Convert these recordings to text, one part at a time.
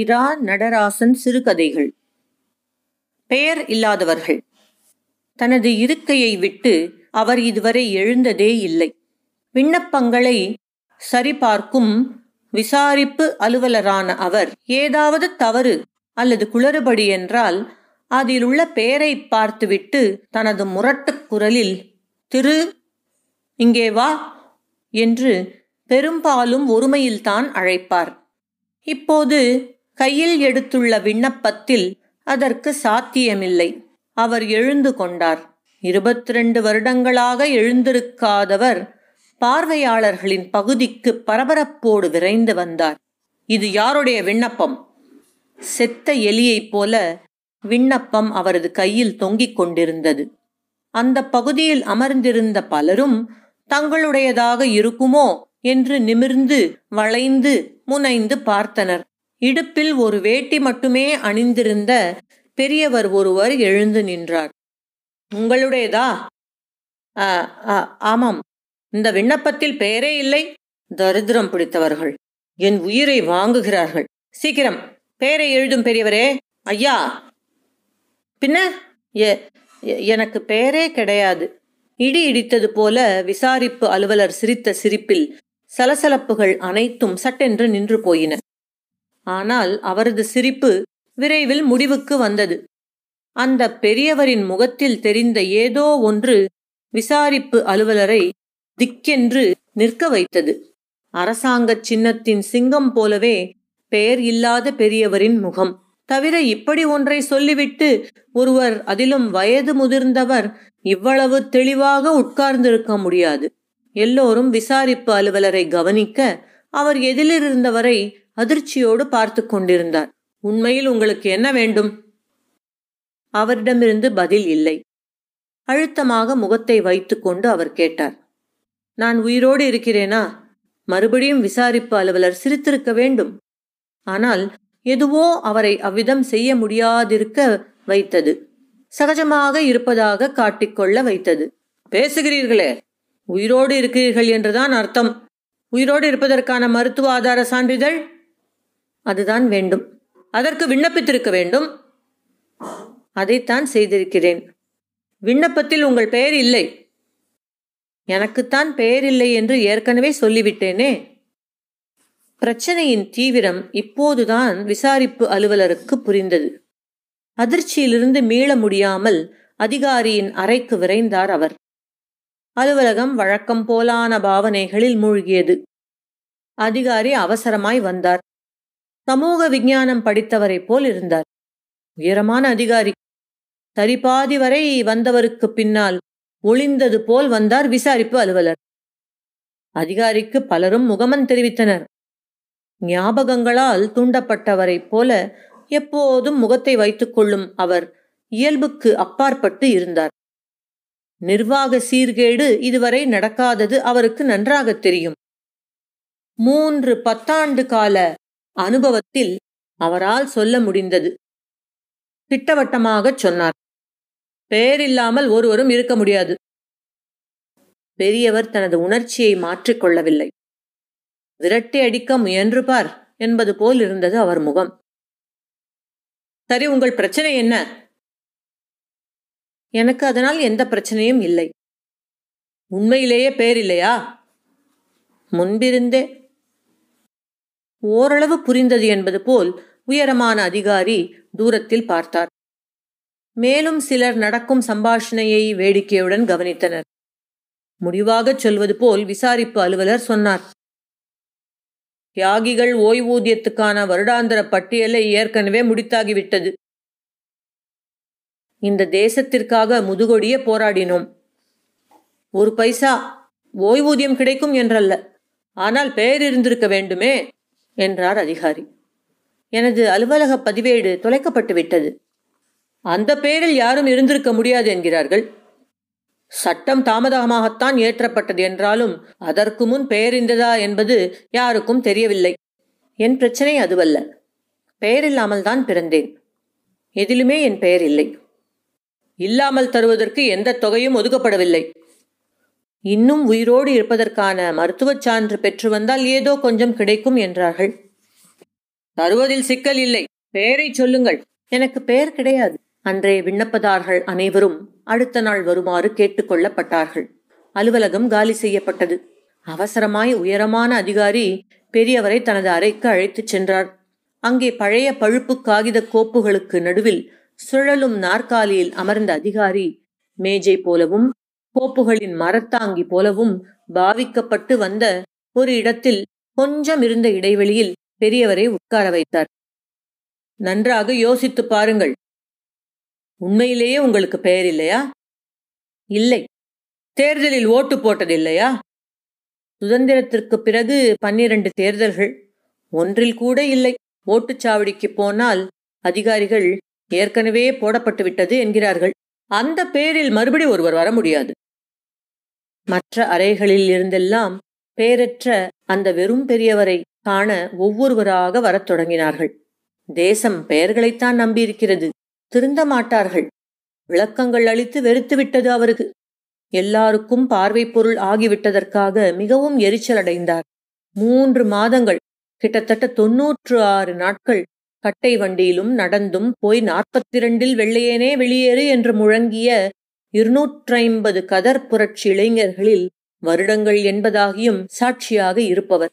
இரா நடராசன் சிறுகதைகள். பெயர் இல்லாதவர்கள். தனது இருக்கையை விட்டு அவர் இதுவரை எழுந்ததே இல்லை. விண்ணப்பங்களை சரிபார்க்கும் விசாரிப்பு அலுவலரான அவர் ஏதாவது தவறு அல்லது குளறுபடி என்றால் அதில் உள்ள பெயரை பார்த்துவிட்டு தனது முரட்டுக் குரலில் திரு இங்கே வா என்று பெரும்பாலும் ஒருமையில்தான் அழைப்பார். இப்போது கையில் எடுத்துள்ள விண்ணப்பத்தில் அதற்கு சாத்தியமில்லை. அவர் எழுந்து கொண்டார். இருபத்தி ரெண்டு வருடங்களாக எழுந்திருக்காதவர் பார்வையாளர்களின் பகுதிக்கு பரபரப்போடு விரைந்து வந்தார். இது யாருடைய விண்ணப்பம்? செத்த எலியைப் போல விண்ணப்பம் அவரது கையில் தொங்கிக் கொண்டிருந்தது. அந்த பகுதியில் அமர்ந்திருந்த பலரும் தங்களுடையதாக இருக்குமோ? என்று நிமிர்ந்து வளைந்து முனைந்து பார்த்தனர். இடுப்பில் ஒரு வேட்டி மட்டுமே அணிந்திருந்த பெரியவர் ஒருவர் எழுந்து நின்றார். உங்களுடையதா? ஆமாம். இந்த விண்ணப்பத்தில் பெயரே இல்லை. தரித்திரம் பிடித்தவர்கள். என் உயிரை வாங்குகிறார்கள். சீக்கிரம். பெயரை எழுதும் பெரியவரே. ஐயா. பின்ன? எனக்கு பெயரே கிடையாது. இடி இடித்தது போல விசாரிப்பு அலுவலர் சிரித்த சிரிப்பில் சலசலப்புகள் அனைத்தும் சட்டென்று நின்று போயின. ஆனால் அவரது சிரிப்பு விரைவில் முடிவுக்கு வந்தது. அந்த பெரியவரின் முகத்தில் தெரிந்த ஏதோ ஒன்று விசாரிப்பு அலுவலரை திக்கென்று நிற்க வைத்தது. அரசாங்க சின்னத்தின் சிங்கம் போலவே பெயர் இல்லாத பெரியவரின் முகம். தவிர இப்படி ஒன்றை சொல்லிவிட்டு ஒருவர் அதிலும் வயது முதிர்ந்தவர் இவ்வளவு தெளிவாக உட்கார்ந்திருக்க முடியாது. எல்லோரும் விசாரிப்பு அலுவலரை கவனிக்க அவர் எதிலிருந்தவரை அதிர்ச்சியோடு பார்த்து கொண்டிருந்தார். உண்மையில் உங்களுக்கு என்ன வேண்டும்? அவரிடமிருந்து பதில் இல்லை. அழுத்தமாக முகத்தை வைத்துக்கொண்டு அவர் கேட்டார். நான் உயிரோடு இருக்கிறேனா? மறுபடியும் விசாரிப்பு அலுவலர் சிரித்திருக்க வேண்டும். ஆனால் எதுவோ அவரை அவ்விதம் செய்ய முடியாதிருக்க வைத்தது. சகஜமாக இருப்பதாக காட்டிக்கொள்ள வைத்தது. பேசுகிறீர்களே உயிரோடு இருக்கிறீர்கள் என்றுதான் அர்த்தம். உயிரோடு இருப்பதற்கான மருத்துவ ஆதார சான்றிதழ்? அதுதான் வேண்டும். அதற்கு விண்ணப்பித்திருக்க வேண்டும். அதைத்தான் செய்திருக்கிறேன். விண்ணப்பத்தில் உங்கள் பெயர் இல்லை. எனக்குத்தான் பெயர் இல்லை என்று ஏற்கனவே சொல்லிவிட்டேனே. பிரச்சனையின் தீவிரம் இப்போதுதான் விசாரிப்பு அலுவலருக்கு புரிந்தது. அதிர்ச்சியிலிருந்து மீள முடியாமல் அதிகாரியின் அறைக்கு விரைந்தார் அவர். அலுவலகம் வழக்கம் போலான பாவனைகளில் மூழ்கியது. அதிகாரி அவசரமாய் வந்தார். சமூக விஞ்ஞானம் படித்தவரைப் போல் இருந்தார். உயரமான அதிகாரி. சரிபாதி வரை வந்தவருக்கு பின்னால் ஒளிந்தது போல் வந்தார் விசாரிப்பு அலுவலர். அதிகாரிக்கு பலரும் முகமன் தெரிவித்தனர். ஞாபகங்களால் தூண்டப்பட்டவரைப் போல எப்போதும் முகத்தை வைத்துக் கொள்ளும் அவர் இயல்புக்கு அப்பாற்பட்டு இருந்தார். நிர்வாக சீர்கேடு இதுவரை நடக்காதது அவருக்கு நன்றாக தெரியும். மூன்று பத்தாண்டு கால அனுபவத்தில் அவரால் சொல்ல முடிந்தது. திட்டவட்டமாகச் சொன்னார். பெயரில்லாமல் ஒருவரும் இருக்க முடியாது. பெரியவர் தனது உணர்ச்சியை மாற்றிக்கொள்ளவில்லை விரட்டி அடிக்க முயன்று பார் என்பது போல் இருந்தது அவர் முகம். சரி உங்கள் பிரச்சனை என்ன? எனக்கு அதனால் எந்த பிரச்சனையும் இல்லை. உண்மையிலேயே பேர் இல்லையா? முன்பிருந்தே ஓரளவு புரிந்தது என்பது போல் உயரமான அதிகாரி தூரத்தில் பார்த்தார். மேலும் சிலர் நடக்கும் சம்பாஷணையை வேடிக்கையுடன் கவனித்தனர். முடிவாகச் சொல்வது போல் விசாரிப்பு அலுவலர் சொன்னார். தியாகிகள் ஓய்வூதியத்துக்கான வருடாந்திர பட்டியலை ஏற்கனவே முடித்தாகிவிட்டது. இந்த தேசத்திற்காக முதுகொடிய போராடினோம். ஒரு பைசா ஓய்வூதியம் கிடைக்கும் என்றல்ல. ஆனால் பெயர் இருந்திருக்க வேண்டுமே. என்றார் அதிகாரி. எனது அலுவலக பதிவேடு தொலைக்கப்பட்டு விட்டது. அந்த பெயரில் யாரும் இருந்திருக்க முடியாது என்கிறார்கள். சட்டம் தாமதமாகத்தான் ஏற்றப்பட்டது என்றாலும் அதற்கு முன் பெயர் இருந்ததா என்பது யாருக்கும் தெரியவில்லை. என் பிரச்சனை அதுவல்ல. பெயரில்லாமல் தான் பிறந்தேன். எதிலுமே என் பெயர் இல்லை. இல்லாமல் தருவதற்கு எந்த தொகையும் ஒதுக்கப்படவில்லை. இன்னும் உயிரோடு இருப்பதற்கான மருத்துவச் சான்று பெற்று வந்தால் ஏதோ கொஞ்சம் கிடைக்கும் என்றார்கள். தருவதில் சிக்கல் இல்லை. பெயரை சொல்லுங்கள். எனக்கு பெயர் கிடையாது. அன்றைய விண்ணப்பதார்கள் அனைவரும் அடுத்த நாள் வருமாறு கேட்டுக்கொள்ளப்பட்டார்கள் அலுவலகம் காலி செய்யப்பட்டது. அவசரமாய் உயரமான அதிகாரி பெரியவரை தனது அறைக்கு அழைத்துச் சென்றார். அங்கே பழைய பழுப்பு காகித கோப்புகளுக்கு நடுவில் சுழலும் நாற்காலியில் அமர்ந்த அதிகாரி மேஜை போலவும் கோப்புகளின் மரத்தாங்கி போலவும் பாவிக்கப்பட்டு வந்த ஒரு இடத்தில் கொஞ்சம் இருந்த இடைவெளியில் பெரியவரை உட்கார வைத்தார். நன்றாக யோசித்து பாருங்கள். உண்மையிலேயே உங்களுக்கு பெயர் இல்லையா? இல்லை. தேர்தலில் ஓட்டு போட்டது இல்லையா? சுதந்திரத்திற்கு பிறகு பன்னிரண்டு தேர்தல்கள். ஒன்றில் கூட இல்லை. ஓட்டுச்சாவடிக்கு போனால் அதிகாரிகள் ஏற்கனவே போடப்பட்டு விட்டது என்கிறார்கள். அந்த பேரில் மறுபடி ஒருவர் வர முடியாது. மற்ற அறைகளில் இருந்தெல்லாம் பேரற்ற அந்த வெறும் பெரியவரை காண ஒவ்வொருவராக வரத் தொடங்கினார்கள். தேசம் பெயர்களைத்தான் நம்பியிருக்கிறது. திருந்த மாட்டார்கள். விளக்கங்கள் அளித்து வெறுத்து விட்டது அவருக்கு. எல்லாருக்கும் பார்வை பொருள் ஆகிவிட்டதற்காக மிகவும் எரிச்சல் அடைந்தார். மூன்று மாதங்கள் கிட்டத்தட்ட தொன்னூற்று ஆறு நாட்கள் கட்டை வண்டியிலும் நடந்தும் போய் நாற்பத்தி இரண்டில் வெள்ளையனே வெளியேறு என்று முழங்கிய இருநூற்றைம்பது கதர் புரட்சி இளைஞர்களில் வருடங்கள் என்பதாகியும் சாட்சியாக இருப்பவர்.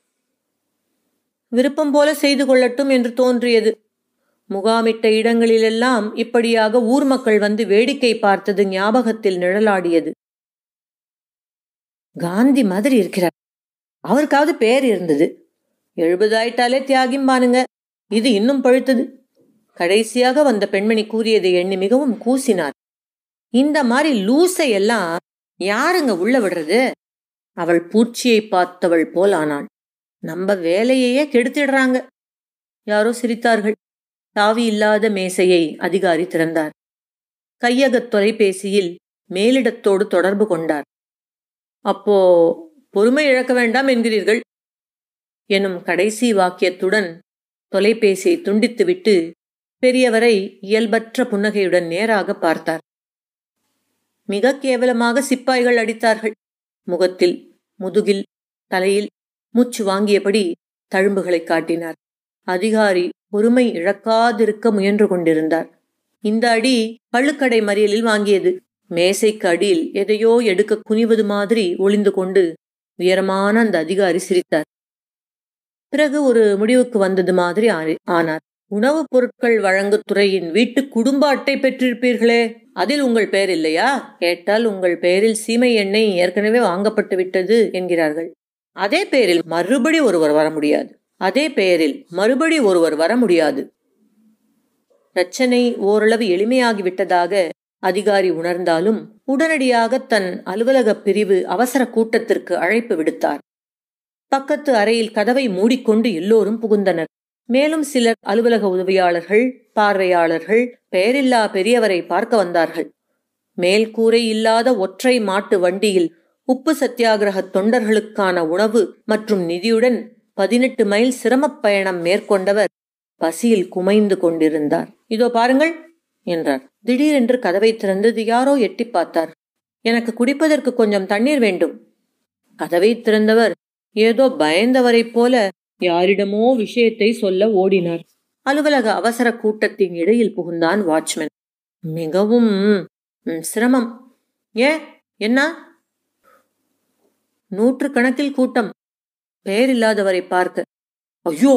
விருப்பம் போல செய்து கொள்ளட்டும் என்று தோன்றியது. முகாமிட்ட இடங்களிலெல்லாம் இப்படியாக ஊர் மக்கள் வந்து வேடிக்கை பார்த்தது ஞாபகத்தில் நிழலாடியது. காந்தி மாதிரி இருக்கிறார். அவருக்காவது பேர் இருந்தது. எழுபதாயிட்டாலே தியாகிம்பானுங்க இது இன்னும் பழுத்தது. கடைசியாக வந்த பெண்மணி கூறியதை எண்ணி மிகவும் கூசினார். இந்த மாதிரி லூசை எல்லாம் யாருங்க உள்ள விடுறது? அவள் பூச்சியை பார்த்தவள் போல் ஆனாள். நம்ம வேலையையே கெடுத்திடுறாங்க. யாரோ சிரித்தார்கள். தாவி இல்லாத மேசையை அதிகாரி திறந்தார். கையகத் தொலைபேசியில் மேலிடத்தோடு தொடர்பு கொண்டார். அப்போ பொறுமை இழக்க வேண்டாம் என்கிறீர்கள்? எனும் கடைசி வாக்கியத்துடன் தொலைபேசியை துண்டித்துவிட்டு பெரியவரை இயல்பற்ற புன்னகையுடன் நேராக பார்த்தார். மிக கேவலமாக சிப்பாய்கள் அடித்தார்கள். முகத்தில் முதுகில் தலையில் மூச்சு வாங்கியபடி தழும்புகளை காட்டினார். அதிகாரி பொறுமை இழக்காதிருக்க முயன்று கொண்டிருந்தார். இந்த அடி பழுக்கடை மறியலில் வாங்கியது. மேசைக்கு அடியில் எதையோ எடுக்க குனிவது மாதிரி ஒளிந்து கொண்டு உயரமான அந்த அதிகாரி சிரித்தார். பிறகு ஒரு முடிவுக்கு வந்தது மாதிரி ஆனார். உணவுப் பொருட்கள் வழங்கு துறையின் வீட்டு குடும்ப அட்டை பெற்றிருப்பீர்களே. அதில் உங்கள் பெயர் இல்லையா? கேட்டால் உங்கள் பெயரில் சீமை எண்ணெய் ஏற்கனவே வாங்கப்பட்டு விட்டது என்கிறார்கள். அதே பெயரில் மறுபடி ஒருவர் வர முடியாது. அதே பெயரில் மறுபடி ஒருவர் வர முடியாது. பிரச்சனை ஓரளவு எளிமையாகிவிட்டதாக அதிகாரி உணர்ந்தாலும் உடனடியாக தன் அலுவலக பிரிவு அவசர கூட்டத்திற்கு அழைப்பு விடுத்தார். பக்கத்து அறையில் கதவை மூடிக்கொண்டு எல்லோரும் புகுந்தனர். மேலும் சிலர் அலுவலக உதவியாளர்கள் பார்வையாளர்கள் பெயரில்லா பெரியவரை பார்க்க வந்தார்கள். மேல் கூரை இல்லாத ஒற்றை மாட்டு வண்டியில் உப்பு சத்தியாகிரக தொண்டர்களுக்கான உணவு மற்றும் நிதியுடன் பதினெட்டு மைல் சிரமப் பயணம் மேற்கொண்டவர் பசியில் குமைந்து கொண்டிருந்தார். இதோ பாருங்கள் என்றார். திடீரென்று கதவை திறந்தது யாரோ எட்டி பார்த்தார். எனக்கு குடிப்பதற்கு கொஞ்சம் தண்ணீர் வேண்டும். கதவை திறந்தவர் ஏதோ பயந்தவரைப் போல யாரிடமோ விஷயத்தை சொல்ல ஓடினார். அலுவலக அவசர கூட்டத்தின் இடையில் புகுந்தான் வாட்ச்மேன். மிகவும் சிரமம். ஏன் என்ன? நூற்று கணக்கில் கூட்டம். பெயரில்லாதவரை பார்க்க ஐயோ!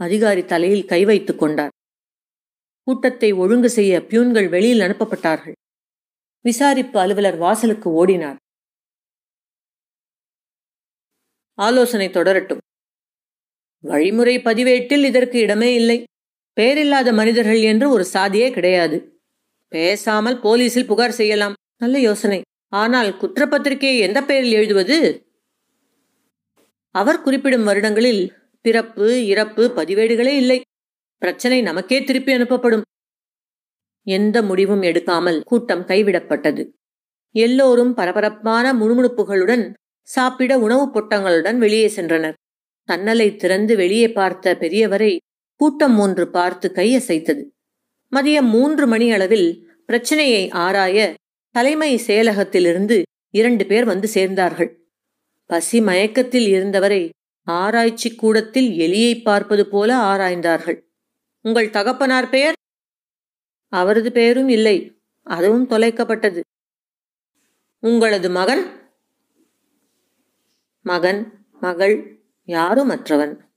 அதிகாரி தலையில் கை வைத்துக் கொண்டார். கூட்டத்தை ஒழுங்கு செய்ய பியூன்கள் வெளியில் அனுப்பப்பட்டார்கள். விசாரிப்பு அலுவலர் வாசலுக்கு ஓடினார். ஆலோசனை தொடரட்டும். வழிமுறை பதிவேட்டில் இதற்கு இடமே இல்லை. பெயரில்லாத மனிதர்கள் என்று ஒரு சாதியே கிடையாது. பேசாமல் போலீஸில் புகார் செய்யலாம். நல்ல யோசனை. ஆனால் குற்றப்பத்திரிகையை எந்த பெயரில் எழுதுவது? அவர் குறிப்பிடும் வருடங்களில் பிறப்பு இறப்பு பதிவேடுகளே இல்லை. பிரச்சனை நமக்கே திருப்பி அனுப்பப்படும். எந்த முடிவும் எடுக்காமல் கூட்டம் கைவிடப்பட்டது. எல்லோரும் பரபரப்பான முணுமுணுப்புகளுடன் சாப்பிட உணவுப் பொட்டங்களுடன் வெளியே சென்றனர். தன்னலை திறந்து வெளியே பார்த்த பெரியவரை கூட்டம் ஒன்று பார்த்து கையசைத்தது. மதியம் மூன்று மணி அளவில் பிரச்சனையை ஆராய தலைமை செயலகத்திலிருந்து இரண்டு பேர் வந்து சேர்ந்தார்கள். பசி மயக்கத்தில் இருந்தவரை ஆராய்ச்சி கூடத்தில் எலியை பார்ப்பது போல ஆராய்ந்தார்கள். உங்கள் தகப்பனார் பெயர்? அவரது பெயரும் இல்லை. அதுவும் தொலைக்கப்பட்டது. உங்களது மகன்? மகன் மகள் யாரும் மற்றவன்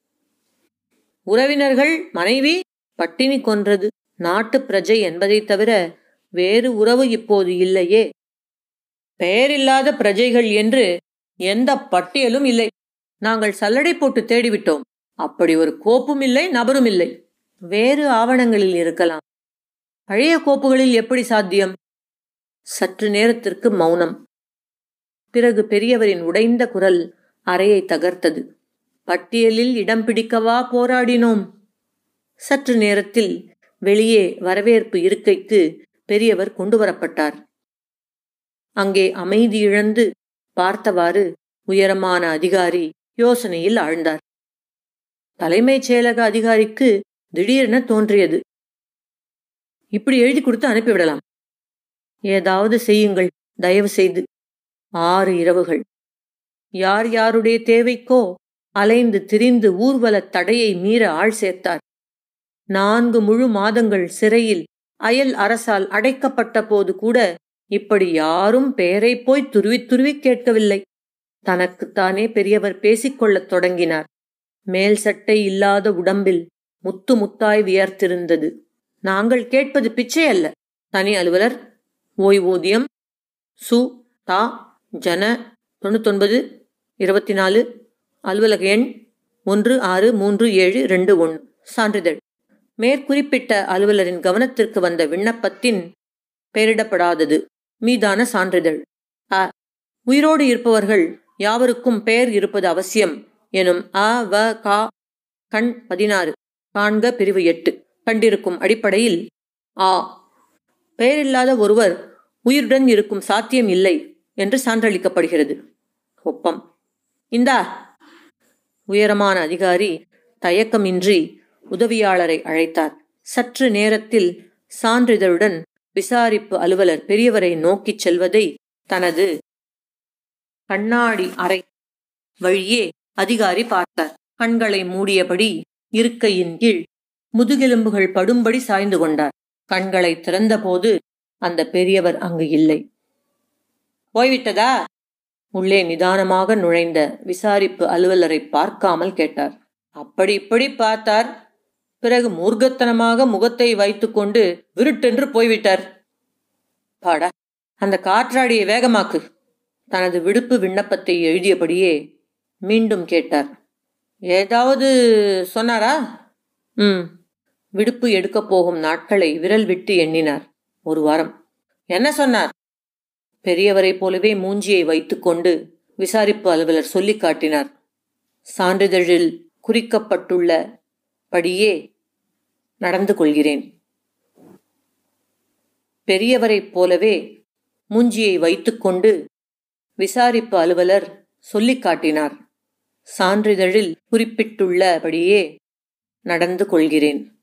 உறவினர்கள் மனைவி பட்டினி கொன்றது. நாட்டு பிரஜை என்பதைத் தவிர வேறு உறவு இப்போது இல்லையே. பெயரில்லாத பிரஜைகள் என்று எந்த பட்டியலும் இல்லை. நாங்கள் சல்லடை போட்டு தேடிவிட்டோம். அப்படி ஒரு கோப்பும் இல்லை நபரும் இல்லை. வேறு ஆவணங்களில் இருக்கலாம். பழைய கோப்புகளில் எப்படி சாத்தியம்? சற்று நேரத்திற்கு மௌனம். பிறகு பெரியவரின் உடைந்த குரல் அறையை தகர்த்தது. பட்டியலில் இடம் பிடிக்கவா போராடினோம்? சற்று நேரத்தில் வெளியே வரவேற்பு இருக்கைக்கு பெரியவர் கொண்டு வரப்பட்டார். அங்கே அமைதி இழந்து பார்த்தவாறு உயரமான அதிகாரி யோசனையில் ஆழ்ந்தார். தலைமைச் செயலக அதிகாரிக்கு திடீரென தோன்றியது. இப்படி எழுதி கொடுத்து அனுப்பிவிடலாம். ஏதாவது செய்யுங்கள். தயவு செய்து ஆறு இரவுகள். யார் யாருடைய தேவைக்கோ அலைந்து திரிந்து ஊர்வல தடையை மீற ஆள் சேர்த்தார். நான்கு முழு மாதங்கள் சிறையில் அயல் அரசால் அடைக்கப்பட்ட போது கூட இப்படி யாரும் பெயரை போய் துருவி துருவி கேட்கவில்லை. தனக்குத்தானே பெரியவர் பேசிக்கொள்ளத் தொடங்கினார். மேல் சட்டை இல்லாத உடம்பில் முத்து முத்தாய் வியர்த்திருந்தது. நாங்கள் கேட்பது பிச்சை அல்ல தனி அலுவலர் ஓய்வூதியம் சு தா ஜன தொண்ணூத்தொன்பது இருபத்தி நாலு அலுவலக எண் ஒன்று ஆறு மூன்று ஏழு ரெண்டு ஒன்று. சான்றிதழ். மேற்குறிப்பிட்ட அலுவலரின் கவனத்திற்கு வந்த விண்ணப்பத்தின் பெயரிடப்படாதது. மீதான சான்றிதழ். அ. உயிரோடு இருப்பவர்கள் யாவருக்கும் பெயர் இருப்பது அவசியம் எனும் அ வ கா கண் பதினாறு காண்க பிரிவு எட்டு கண்டிருக்கும் அடிப்படையில் ஆ பெயரில்லாத ஒருவர் உயிருடன் இருக்கும் சாத்தியம் இல்லை. என்று சான்றளிக்கப்படுகிறது. ஒப்பம். இந்தா உயரமான அதிகாரி தயக்கமின்றி உதவியாளரை அழைத்தார். சற்று நேரத்தில் சான்றிதழுடன் விசாரிப்பு அலுவலர் பெரியவரை நோக்கிச் செல்வதை தனது கண்ணாடி அறை வழியே அதிகாரி பார்த்தார். கண்களை மூடியபடி இருக்கையின் கீழ் முதுகெலும்புகள் படும்படி சாய்ந்து கொண்டார். கண்களை திறந்தபோது அந்த பெரியவர் அங்கு இல்லை. போய்விட்டதா? உள்ளே நிதானமாக நுழைந்த விசாரிப்பு அலுவலரை பார்க்காமல் கேட்டார். அப்படி இப்படி பார்த்தார். பிறகு மூர்க்கத்தனமாக முகத்தை வைத்துக்கொண்டு விருட்டென்று போய்விட்டார். பாடா அந்த காற்றாடியை வேகமாக்கு. தனது விடுப்பு விண்ணப்பத்தை எழுதியபடியே மீண்டும் கேட்டார். ஏதாவது சொன்னாரா? ம். விடுப்பு எடுக்கப் போகும் நாட்களை விரல் விட்டு எண்ணினார். ஒரு வாரம். என்ன சொன்னார்? பெரியவரைப் போலவே மூஞ்சியை வைத்துக்கொண்டு விசாரிப்பு அலுவலர் சொல்லிக் காட்டினார். சான்றிதழில் குறிக்கப்பட்டுள்ள படியே நடந்து கொள்கிறேன். பெரியவரைப் போலவே மூஞ்சியை வைத்துக்கொண்டு விசாரிப்பு அலுவலர் சொல்லிக் காட்டினார். சான்றிதழில் குறிப்பிட்டுள்ளபடியே நடந்து கொள்கிறேன்.